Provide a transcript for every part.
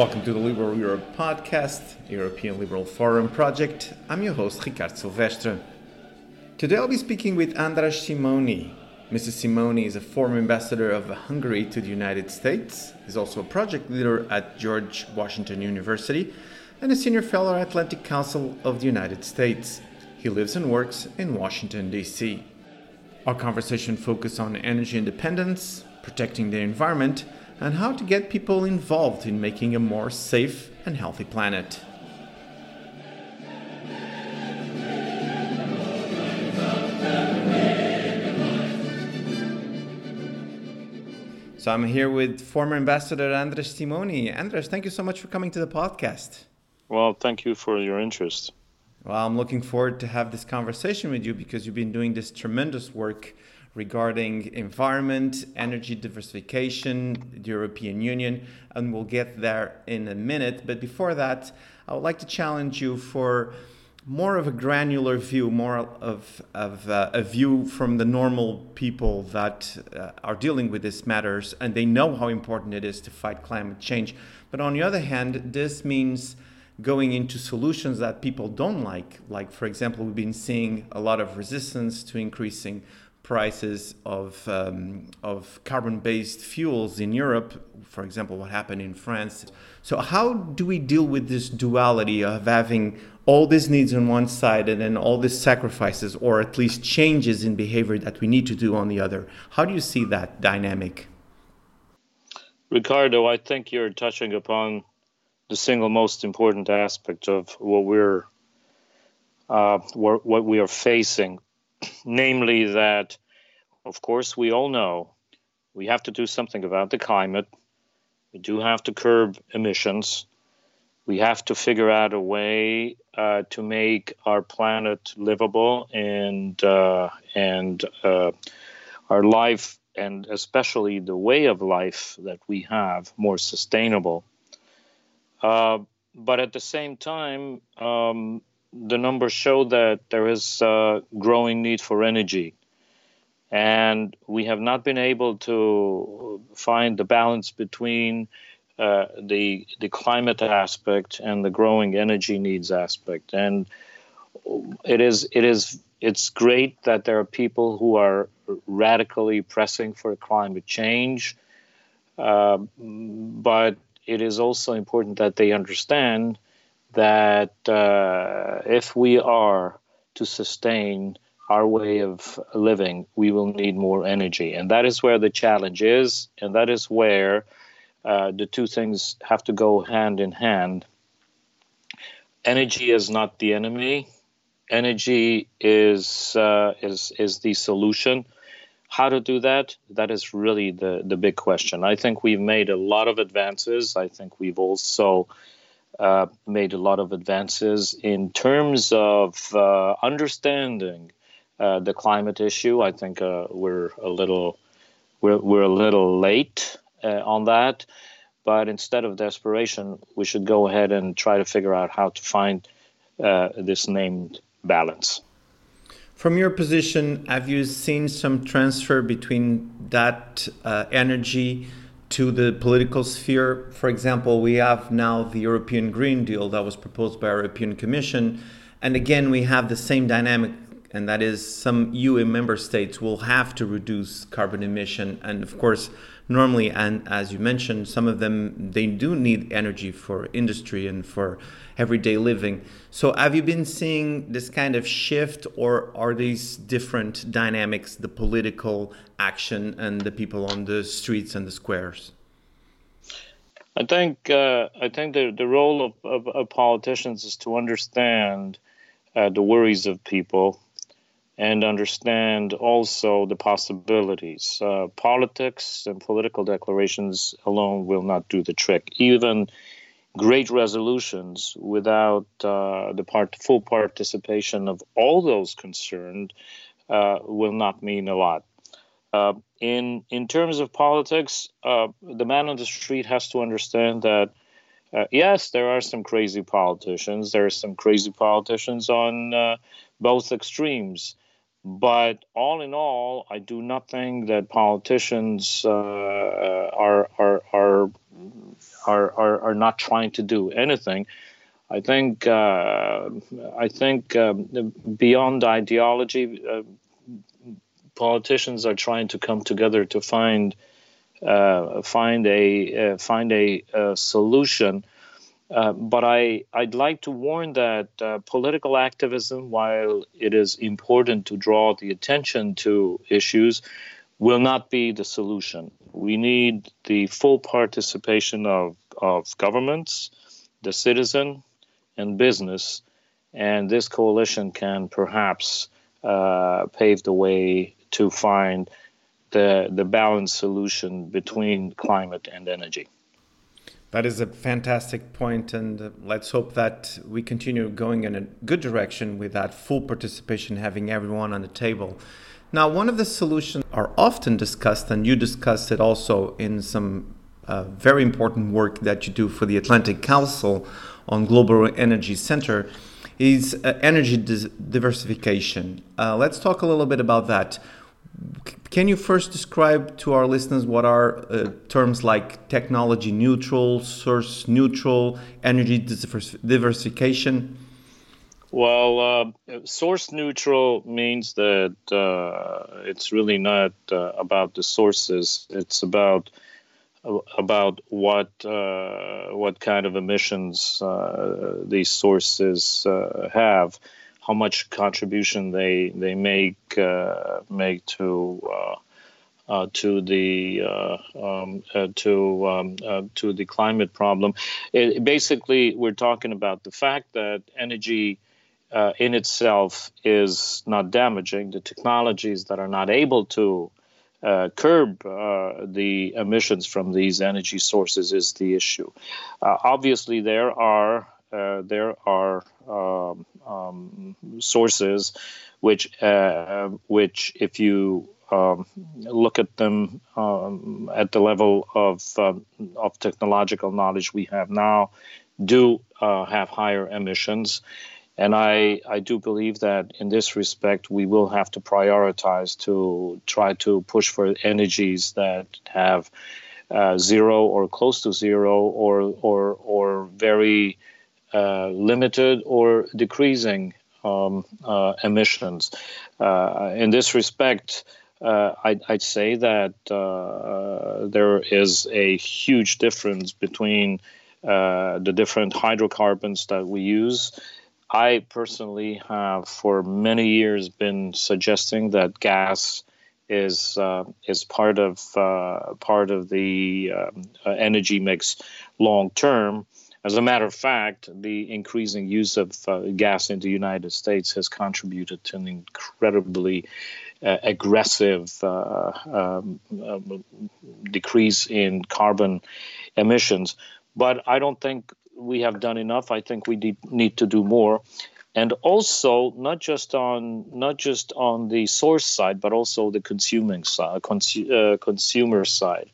Welcome to the Liberal Europe podcast, European Liberal Forum project. I'm your host, Ricardo Silvestre. Today I'll be speaking with Andras Simonyi. Mrs. Simonyi is a former ambassador of Hungary to the United States. He's also a project leader at George Washington University and a senior fellow at the Atlantic Council of the United States. He lives and works in Washington, D.C. Our conversation focuses on energy independence, protecting the environment, and how to get people involved in making a more safe and healthy planet. So I'm here with former ambassador Andres Simonyi. Andres, thank you so much for coming to the podcast. Well, thank you for your interest. Well, I'm looking forward to have this conversation with you because you've been doing this tremendous work regarding environment, energy diversification, the European Union, and we'll get there in a minute. But before that, I would like to challenge you for more of a granular view, more of, of uh, a view from the normal people that uh, are dealing with these matters and they know how important it is to fight climate change. But on the other hand, this means going into solutions that people don't like. Like, for example, we've been seeing a lot of resistance to increasing prices of, um, of carbon-based fuels in Europe, for example, what happened in France. So how do we deal with this duality of having all these needs on one side and then all these sacrifices or at least changes in behavior that we need to do on the other? How do you see that dynamic? Ricardo, I think you're touching upon the single most important aspect of what we're uh, what we are facing namely that, of course, we all know we have to do something about the climate. We do have to curb emissions. We have to figure out a way uh, to make our planet livable and uh, and uh, our life and especially the way of life that we have more sustainable. Uh, but at the same time, um, the numbers show that there is a growing need for energy. And we have not been able to find the balance between uh, the the climate aspect and the growing energy needs aspect. And it is it is it's great that there are people who are radically pressing for climate change, uh, but it is also important that they understand that uh, if we are to sustain our way of living, we will need more energy. And that is where the challenge is, and that is where uh, the two things have to go hand in hand. Energy is not the enemy. Energy is uh, is is the solution. How to do that? That is really the the big question. I think we've made a lot of advances. I think we've also uh, made a lot of advances in terms of uh, understanding uh, the climate issue. I think uh, we're a little we're, we're a little late on that, but instead of desperation, we should go ahead and try to figure out how to find this named balance. From your position, have you seen some transfer between that energy? To the political sphere. For example, we have now the European Green Deal that was proposed by our European Commission. And again, we have the same dynamic, and that is some EU member states will have to reduce carbon emission. And of course, normally, and as you mentioned, some of them, they do need energy for industry and for everyday living. So, have you been seeing this kind of shift, or are these different dynamics, the political action and the people on the streets and the squares? I think uh, I think the the role of, of, of politicians is to understand uh, the worries of people and understand also the possibilities. Uh, politics and political declarations alone will not do the trick. Even great resolutions without uh, the part, full participation of all those concerned uh, will not mean a lot. Uh, in in terms of politics, uh, the man on the street has to understand that uh, yes, there are some crazy politicians. There are some crazy politicians on uh, both extremes. But all in all, I do not think that politicians are are are are, are, are not trying to do anything. I think uh, I think um, beyond ideology, uh, politicians are trying to come together to find uh, find a uh, find a, a solution. Uh, but I I'd like to warn that uh, political activism, while it is important to draw the attention to issues, will not be the solution. We need the full participation of of governments, the citizen, and business, and this coalition can perhaps uh, pave the way to find the the balanced solution between climate and energy. That is a fantastic point, and uh, let's hope that we continue going in a good direction with that full participation, having everyone on the table. Now, one of the solutions are often discussed, and you discussed it also in some uh, very important work that you do for the Atlantic Council on Global Energy Center, is uh, energy diversification. Uh, let's talk a little bit about that. Can you first describe to our listeners what are uh, terms like technology neutral, source neutral, energy diversification? Well, uh, source neutral means that uh, it's really not uh, about the sources. It's about about what uh, what kind of emissions uh, these sources have how much contribution they they make uh, make to uh, uh, to the uh, um, uh, to um, uh, to the climate problem. It, basically, we're talking about the fact that energy. in itself is not damaging. The technologies that are not able to curb the emissions from these energy sources is the issue. obviously, there are there are um, um, sources, which uh, which if you um, look at them um, at the level of um, of technological knowledge we have now, do uh, have higher emissions. And I, I do believe that in this respect, we will have to prioritize to try to push for energies that have uh, zero or close to zero or, or, or very uh, limited or decreasing um, uh, emissions. Uh, in this respect, I'd, I'd, say that there is a huge difference between the different hydrocarbons that we use. I personally have for many years been suggesting that gas is uh, is part of uh, part of the um, uh, energy mix long term. As a matter of fact, the increasing use of uh, gas in the United States has contributed to an incredibly uh, aggressive uh, um, um, decrease in carbon emissions. But I don't think we have done enough. I think we need to do more and also not just on not just on the source side but also the consuming side consu- uh, consumer side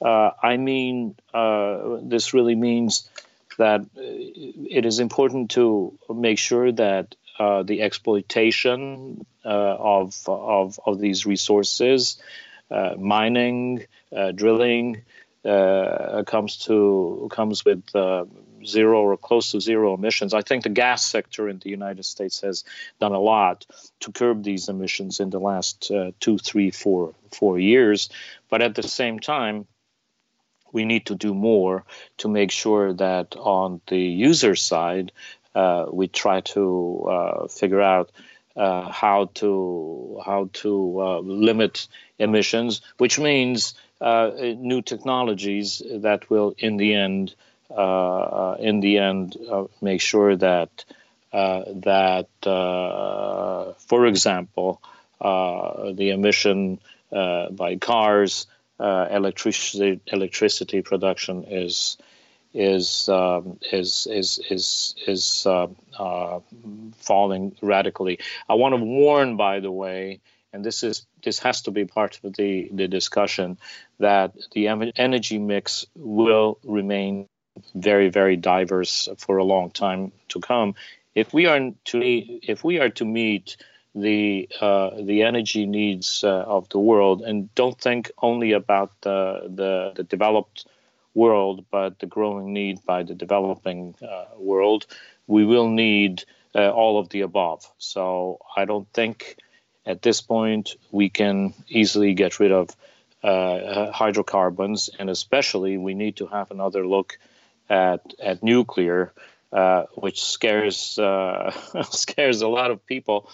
uh, i mean uh, this really means that uh, it is important to make sure that uh, the exploitation uh, of, of, of these resources, uh, mining, uh, drilling, uh, comes to comes with zero or close to zero emissions. I think the gas sector in the United States has done a lot to curb these emissions in the last two, three, four, four years. But at the same time, we need to do more to make sure that on the user side, uh, we try to uh, figure out uh, how to how to uh, limit emissions, which means uh, new technologies that will, in the end, uh, in the end, make sure that that, for example, the emission by cars uh, electricity electricity production is is um, is is is is uh, uh, falling radically. I want to warn, by the way, and this is this has to be part of the the discussion that the energy mix will remain very very diverse for a long time to come. If we are to if we are to meet the uh, the energy needs uh, of the world and don't think only about the, the, the developed world, but the growing need by the developing uh, world, we will need uh, all of the above. So I don't think at this point we can easily get rid of uh, hydrocarbons, and especially we need to have another look at at nuclear, uh, which scares scares a lot of people.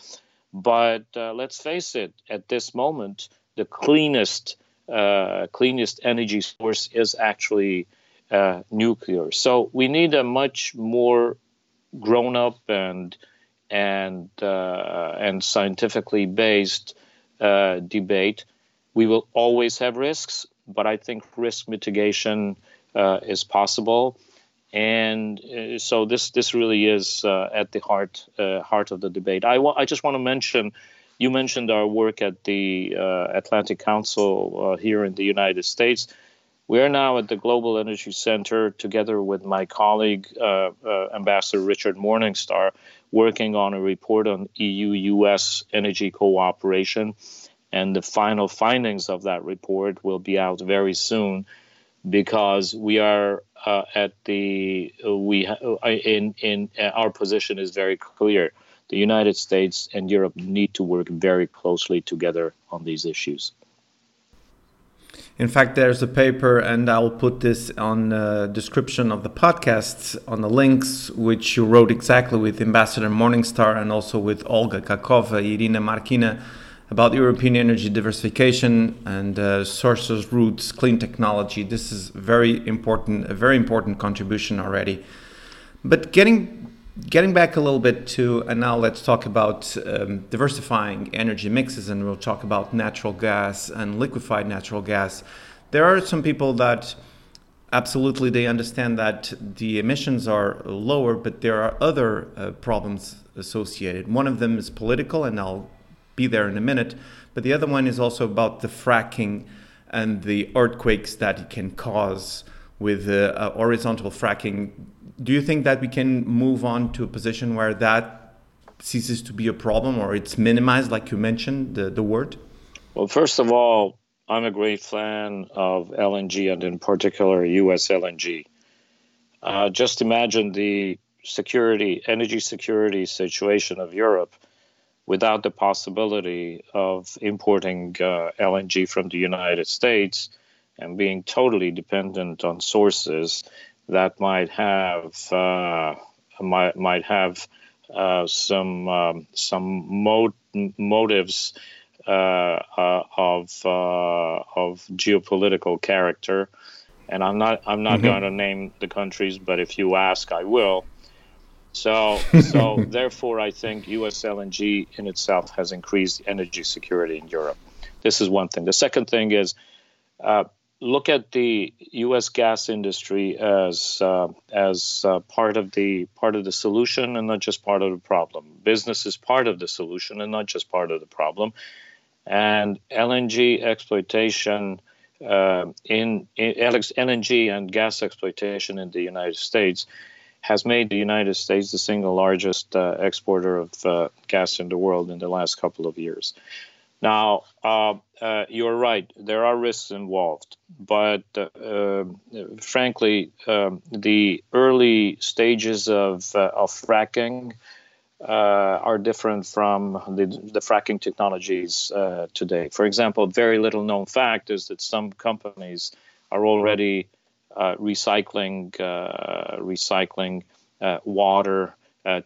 But uh, let's face it, at this moment, the cleanest uh, cleanest energy source is actually uh, nuclear. So we need a much more grown up and and uh, and scientifically based uh, debate. We will always have risks, but I think risk mitigation uh, is possible. And uh, so this this really is at the heart heart of the debate. I, wa- I just want to mention you mentioned our work at the uh, Atlantic Council uh, here in the United States. We are now at the Global Energy Center together with my colleague, uh, uh Ambassador Richard Morningstar, working on a report on EU US energy cooperation. And the final findings of that report will be out very soon because we are uh, at the, we, uh, in, in our position is very clear the United States and Europe need to work very closely together on these issues. In fact, there's a paper, and I'll put this on the description of the podcast on the links, which you wrote exactly with Ambassador Morningstar and also with Olga Khakova, Irina Markina, about European energy diversification and uh, sources, routes, clean technology. This is very important, a very important contribution already. But getting getting back a little bit to, and now let's talk about um, diversifying energy mixes, and we'll talk about natural gas and liquefied natural gas. There are some people that absolutely they understand that the emissions are lower, but there are other uh, problems associated. One of them is political, and I'll be there in a minute. But the other one is also about the fracking and the earthquakes that it can cause with uh, uh, horizontal fracking do you think that we can move on to a position where that ceases to be a problem or it's minimized, like you mentioned, the, the word? Well, first of all, I'm a great fan of LNG and, in particular, US LNG. Uh, just imagine the security, energy security situation of Europe without the possibility of importing uh, LNG from the United States and being totally dependent on sources that might have uh, might might have uh, some um, some mo- motives uh, uh of uh, of geopolitical character, and I'm not I'm not mm-hmm. going to name the countries, but if you ask, I will. So so therefore, I think U.S. LNG in itself has increased energy security in Europe. This is one thing. The second thing is uh, look at the U.S. gas industry as uh, as uh, part of the part of the solution and not just part of the problem. Business is part of the solution and not just part of the problem. And LNG exploitation uh, in, in LNG and gas exploitation in the United States has made the United States the single largest uh, exporter of uh, gas in the world in the last couple of years. Now, uh, uh, you're right. There are risks involved, but uh, frankly, um, the early stages of uh, of fracking are different from the, the fracking technologies today. For example, very little known fact is that some companies are already recycling recycling water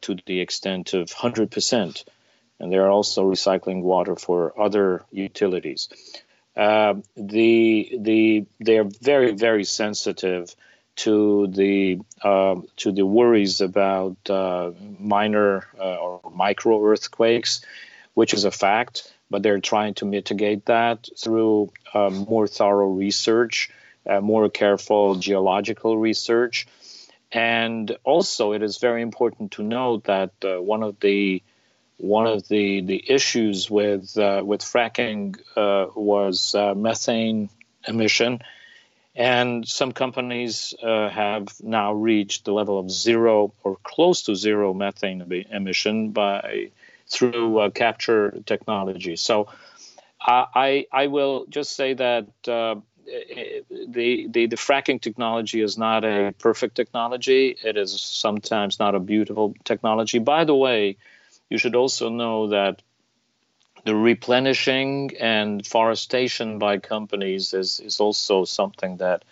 to the extent of 100 percent and they're also recycling water for other utilities. Uh, the the they are very very sensitive to the uh, to the worries about uh, minor uh, or micro earthquakes, which is a fact. But they're trying to mitigate that through um, more thorough research, uh, more careful geological research, and also it is very important to note that uh, one of the one of the, the issues with uh, with fracking uh, was uh, methane emission, and some companies uh, have now reached the level of zero or close to zero methane emission by through capture technology. So, I I will just say that the, the the fracking technology is not a perfect technology. It is sometimes not a beautiful technology. By the way, you should also know that the replenishing and forestation by companies is, is also something that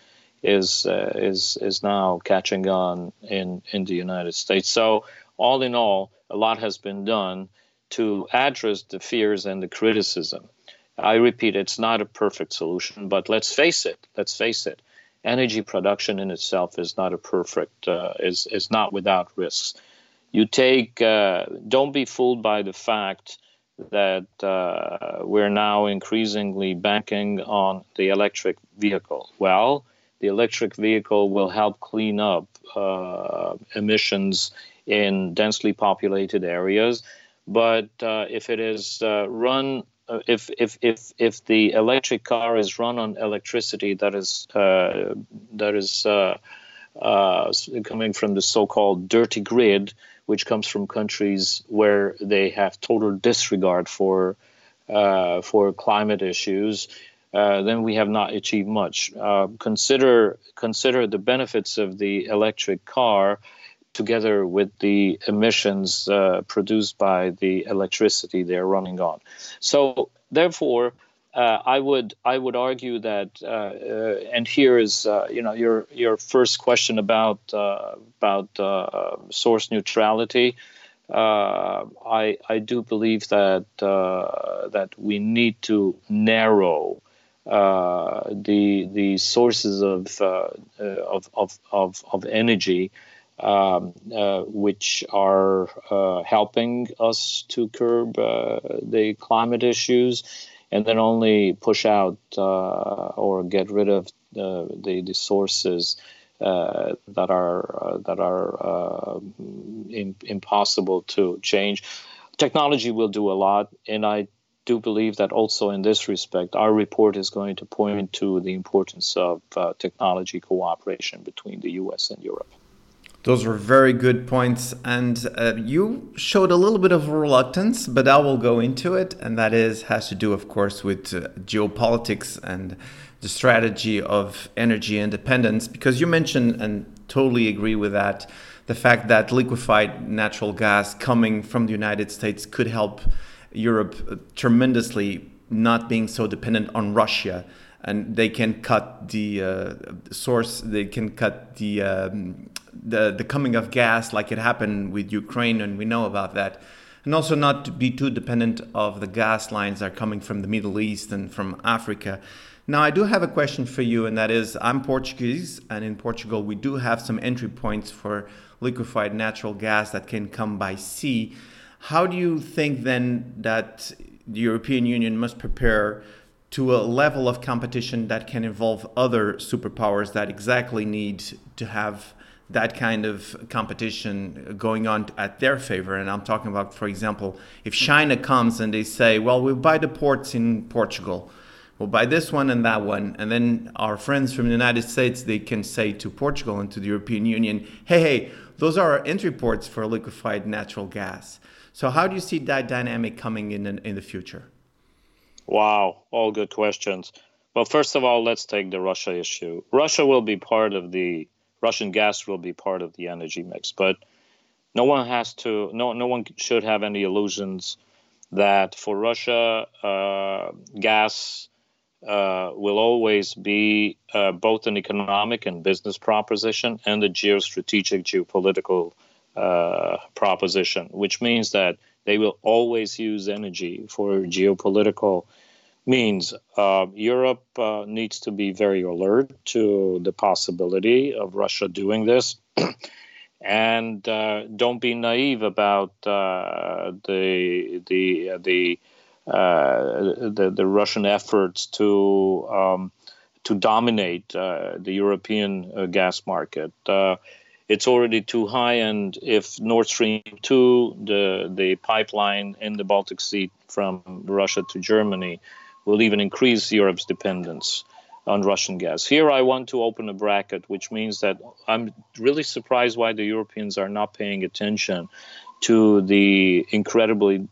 is uh, is is now catching on in in the United States. So all in all, a lot has been done to address the fears and the criticism. I repeat, it's not a perfect solution, but let's face it. Let's face it. Energy production in itself is not a perfect uh, is is not without risks. You take uh, don't be fooled by the fact that uh, we're now increasingly banking on the electric vehicle. Well, the electric vehicle will help clean up uh, emissions in densely populated areas. But uh, if it is uh, run, if, if, if, if the electric car is run on electricity that is, uh, that is coming from the so called dirty grid, which comes from countries where they have total disregard for uh, for climate issues, uh, then we have not achieved much. Uh, consider consider the benefits of the electric car together with the emissions uh, produced by the electricity they're running on. So therefore, uh, I would I would argue that, uh, uh, and here is uh, you know your your first question about uh, about source neutrality. I I do believe that that we need to narrow the the sources of of, of of of energy. Um, which are helping us to curb the climate issues, and then only push out uh, or get rid of uh, the, the sources uh, that are uh, that are uh, in, impossible to change. Technology will do a lot, and I do believe that also in this respect, our report is going to point to the importance of uh, technology cooperation between the U.S. and Europe. Those were very good points. And uh, you showed a little bit of reluctance, but I will go into it. And that is has to do, of course, with uh, geopolitics and the strategy of energy independence. Because you mentioned, and totally agree with that, the fact that liquefied natural gas coming from the United States could help Europe uh, tremendously, not being so dependent on Russia and they can cut the uh, source they can cut the um, the the coming of gas like it happened with Ukraine and we know about that. And also not to be too dependent of the gas lines that are coming from the Middle East and from Africa. Now I do have a question for you and that is I'm Portuguese and in Portugal we do have some entry points for liquefied natural gas that can come by sea. How do you think then that the European Union must prepare to a level of competition that can involve other superpowers that exactly need to have that kind of competition going on at their favor. And I'm talking about, for example, if China comes and they say, well, we'll buy the ports in Portugal, we'll buy this one and that one. And then our friends from the United States, they can say to Portugal and to the European Union, hey, hey, those are our entry ports for liquefied natural gas. So, how do you see that dynamic coming in in the future? Wow, all good questions. Well, first of all, let's take the Russia issue. Russia will be part of the Russian gas will be part of the energy mix, but no one has to no no one should have any illusions that for Russia, uh, gas uh, will always be uh, both an economic and business proposition and a geostrategic geopolitical uh, proposition, which means that they will always use energy for geopolitical means. Uh, Europe uh, needs to be very alert to the possibility of Russia doing this. and uh, don't be naive about uh, the the uh, the, uh, the the Russian efforts to um, to dominate the European gas market it's already too high. And if Nord Stream 2, the, the pipeline in the Baltic Sea from Russia to Germany, will even increase Europe's dependence on Russian gas. Here, I want to open a bracket, which means that I'm really surprised why the Europeans are not paying attention to the incredibly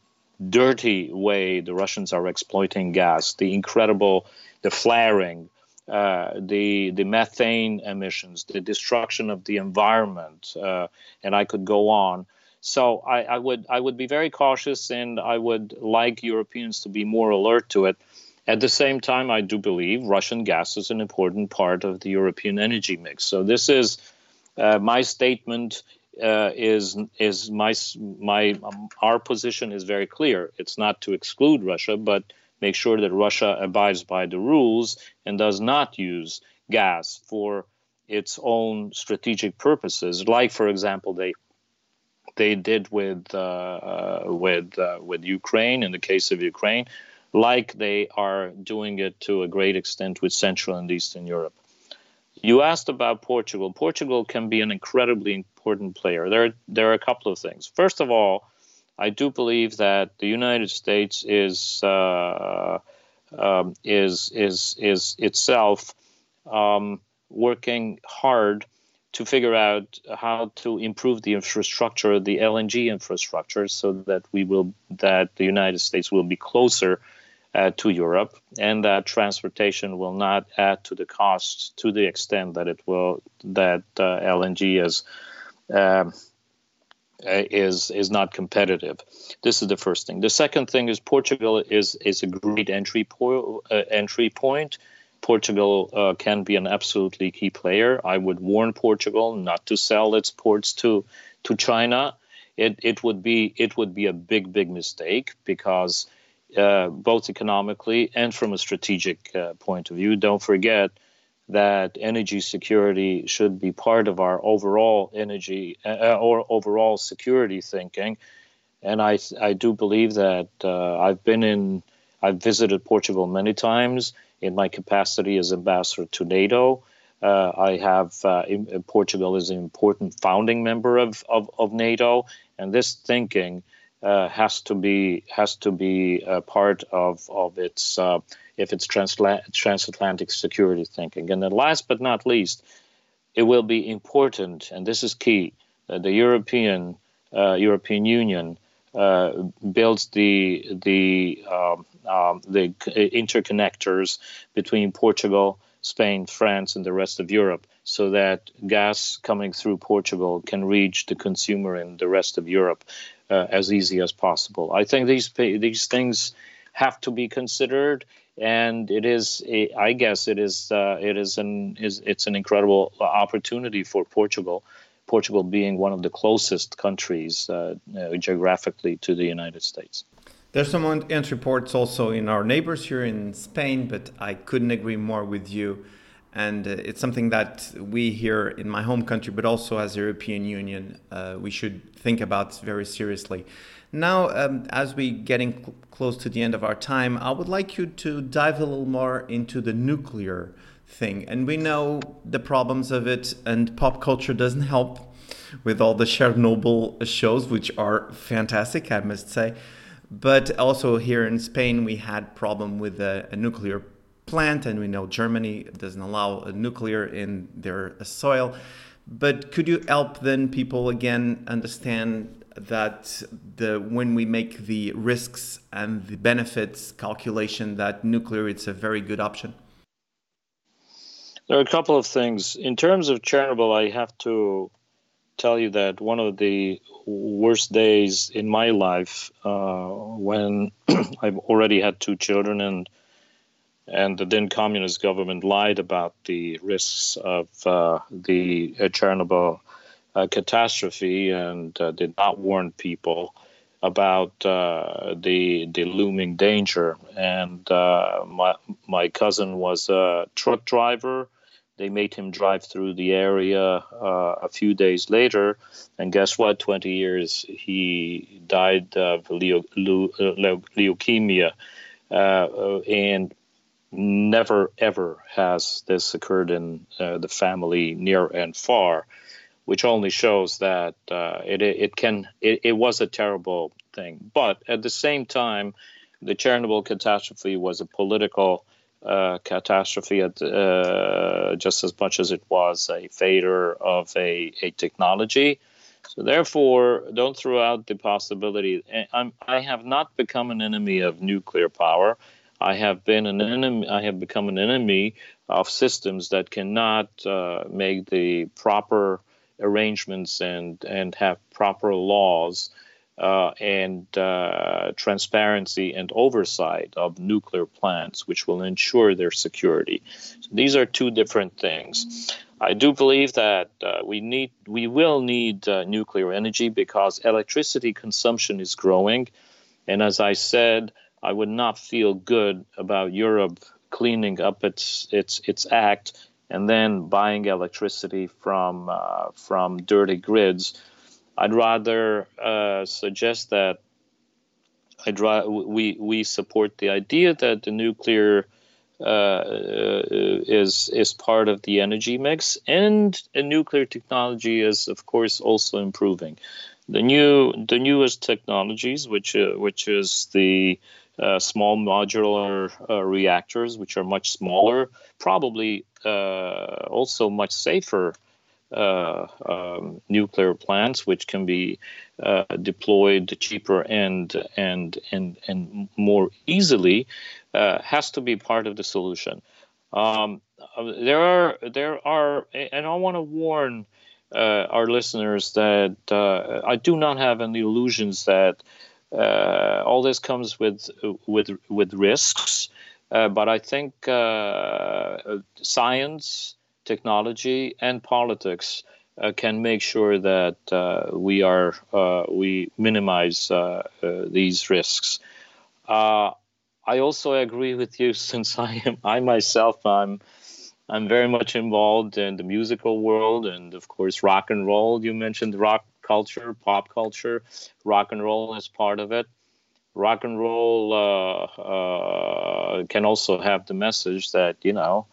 dirty way the Russians are exploiting gas, the incredible, the flaring, uh, the the methane emissions, the destruction of the environment, uh, and I could go on. So I, I, would I would be very cautious, and I would like Europeans to be more alert to it. At the same time, I do believe Russian gas is an important part of the European energy mix. So this is uh, my statement. Uh, is is my my um, our position is very clear. It's not to exclude Russia, but make sure that Russia abides by the rules and does not use gas for its own strategic purposes, like, for example, they they did with uh, uh, with uh, with Ukraine in the case of Ukraine, like they are doing it to a great extent with Central and Eastern Europe. You asked about Portugal. Portugal can be an incredibly important player. There, there are a couple of things. First of all, I do believe that the United States is uh, um, is is is itself um, working hard to figure out how to improve the infrastructure, the LNG infrastructure, so that we will that the United States will be closer uh, to Europe, and that transportation will not add to the costs to the extent that it will that uh, LNG is. Um, uh, is is not competitive. This is the first thing. The second thing is Portugal is is a great entry po- uh, entry point. Portugal uh, can be an absolutely key player. I would warn Portugal not to sell its ports to to China. It it would be it would be a big big mistake because uh, both economically and from a strategic uh, point of view. Don't forget that energy security should be part of our overall energy uh, or overall security thinking. And I, I do believe that uh, I've been in, I've visited Portugal many times in my capacity as ambassador to NATO. Uh, I have uh, in, Portugal is an important founding member of, of, of NATO, and this thinking uh, has to be has to be a part of of its uh, if it's transla- transatlantic security thinking. And then last but not least, it will be important, and this is key, that the European uh, European Union uh, builds the the um, um, the interconnectors between Portugal, Spain, France, and the rest of Europe, so that gas coming through Portugal can reach the consumer in the rest of Europe uh, as easy as possible. I think these these things have to be considered and it is a, I guess it is uh, it is an is it's an incredible opportunity for Portugal. Portugal being one of the closest countries uh, uh, geographically to the United States. There's some ant ports also in our neighbors here in Spain, but I couldn't agree more with you. And uh, it's something that we here in my home country, but also as European Union, uh, we should think about very seriously. Now, um, as we're getting cl- close to the end of our time, I would like you to dive a little more into the nuclear thing. And we know the problems of it, and pop culture doesn't help with all the Chernobyl shows, which are fantastic, I must say. But also here in Spain, we had problem with a, a nuclear plant, and we know Germany doesn't allow a nuclear in their soil. But could you help then people again understand that the when we make the risks and the benefits calculation that nuclear it's a very good option. There are a couple of things. In terms of chernobyl i have to tell you that one of the worst days in my life uh, when i've already had two children and and the then communist government lied about the risks of uh, the uh, chernobyl uh, catastrophe and uh, did not warn people about uh, the the looming danger. And uh, my my cousin was a truck driver. They made him drive through the area uh, a few days later, and guess what? Twenty years he died of leukemia, uh, and never ever has this occurred in the family near and far which only shows that uh, it it can it, it was a terrible thing. But at the same time, the Chernobyl catastrophe was a political uh, catastrophe at, uh, just as much as it was a failure of a, a technology. So therefore, don't throw out the possibility. I'm, I have not become an enemy of nuclear power. I have been an enemy. I have become an enemy of systems that cannot uh, make the proper arrangements and and have proper laws uh, and uh, transparency and oversight of nuclear plants, which will ensure their security. So these are two different things. I do believe that uh, we need, we will need uh, nuclear energy because electricity consumption is growing, and as I said, I would not feel good about Europe cleaning up its its its act and then buying electricity from uh, from dirty grids I'd rather uh, suggest that I'd ra- we we support the idea that the nuclear uh, uh, is is part of the energy mix, and nuclear technology is of course also improving. The new the newest technologies, which uh, which is the uh, small modular uh, reactors, which are much smaller, probably also much safer uh, um, nuclear plants, which can be uh, deployed cheaper and and and and more easily, uh, has to be part of the solution. Um, there are there are, and I want to warn uh, our listeners that uh, I do not have any illusions that uh, all this comes with with with risks. But I think science technology and politics uh, can make sure that uh, we are uh, we minimize uh, uh, these risks. Uh, I also agree with you since I am I myself I'm I'm very much involved in the musical world and of course rock and roll. You mentioned rock culture, pop culture. Rock and roll is part of it. Rock and roll can also have the message that you know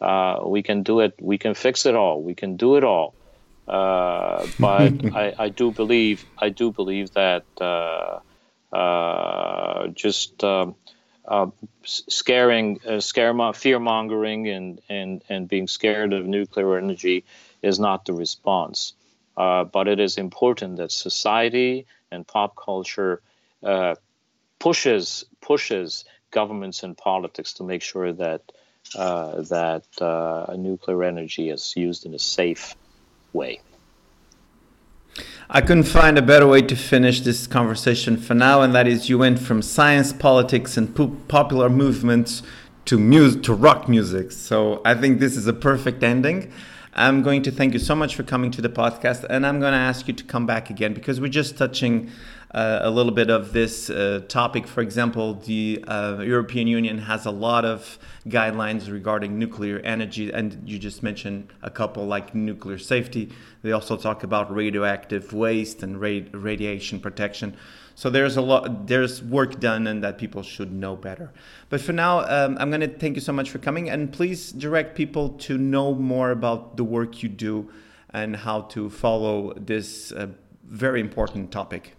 uh, we can do it. We can fix it all. We can do it all. Uh, but I, I, do believe I do believe that uh, uh just um, uh, scaring, uh, scare, fear mongering, and, and and being scared of nuclear energy is not the response. but it is important that society and pop culture pushes pushes governments and politics to make sure that uh, that uh, nuclear energy is used in a safe way. I couldn't find a better way to finish this conversation for now, and that is you went from science, politics, and popular movements to music to rock music. So I think this is a perfect ending. I'm going to thank you so much for coming to the podcast, and I'm going to ask you to come back again because we're just touching uh, a little bit of this uh, topic. For example, the uh, European Union has a lot of guidelines regarding nuclear energy, and you just mentioned a couple like nuclear safety. They also talk about radioactive waste and radiation protection. So there's a lot, there's work done, and that people should know better. But for now, um, I'm going to thank you so much for coming, and please direct people to know more about the work you do and how to follow this uh, very important topic.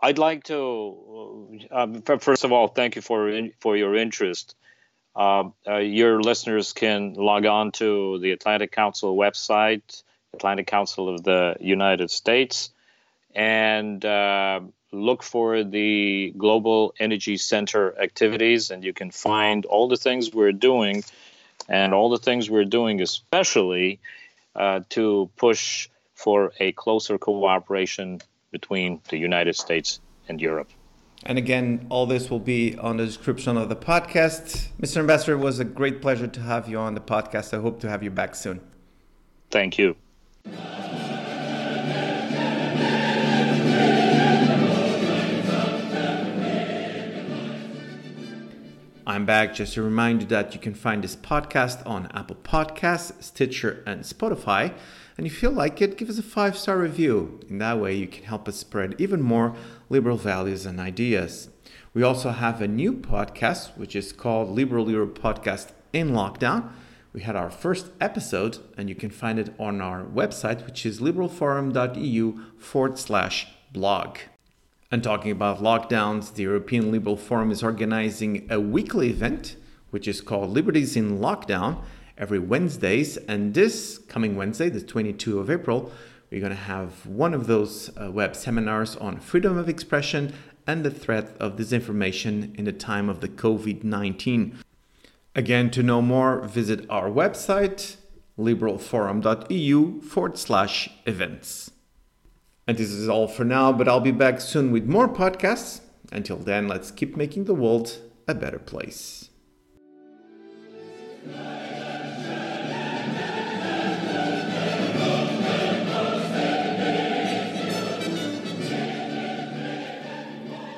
I'd like to, um, first of all, thank you for for your interest. Uh, uh, your listeners can log on to the Atlantic Council website, Atlantic Council of the United States, and uh, look for the Global Energy Center activities, and you can find all the things we're doing, and all the things we're doing, especially uh, to push for a closer cooperation between the United States and Europe. And again, all this will be on the description of the podcast. Mr. Ambassador, it was a great pleasure to have you on the podcast. I hope to have you back soon. Thank you. I'm back just to remind you that you can find this podcast on Apple Podcasts, Stitcher, and Spotify and if you like it, give us a five star review. In that way, you can help us spread even more liberal values and ideas. We also have a new podcast, which is called Liberal Europe Podcast in Lockdown. We had our first episode, and you can find it on our website, which is liberalforum.eu forward slash blog. And talking about lockdowns, the European Liberal Forum is organizing a weekly event, which is called Liberties in Lockdown every Wednesdays. And this coming Wednesday, the 22 of April, we're going to have one of those uh, web seminars on freedom of expression and the threat of disinformation in the time of the COVID 19. Again, to know more, visit our website liberalforum.eu forward slash events. And this is all for now, but I'll be back soon with more podcasts. Until then, let's keep making the world a better place.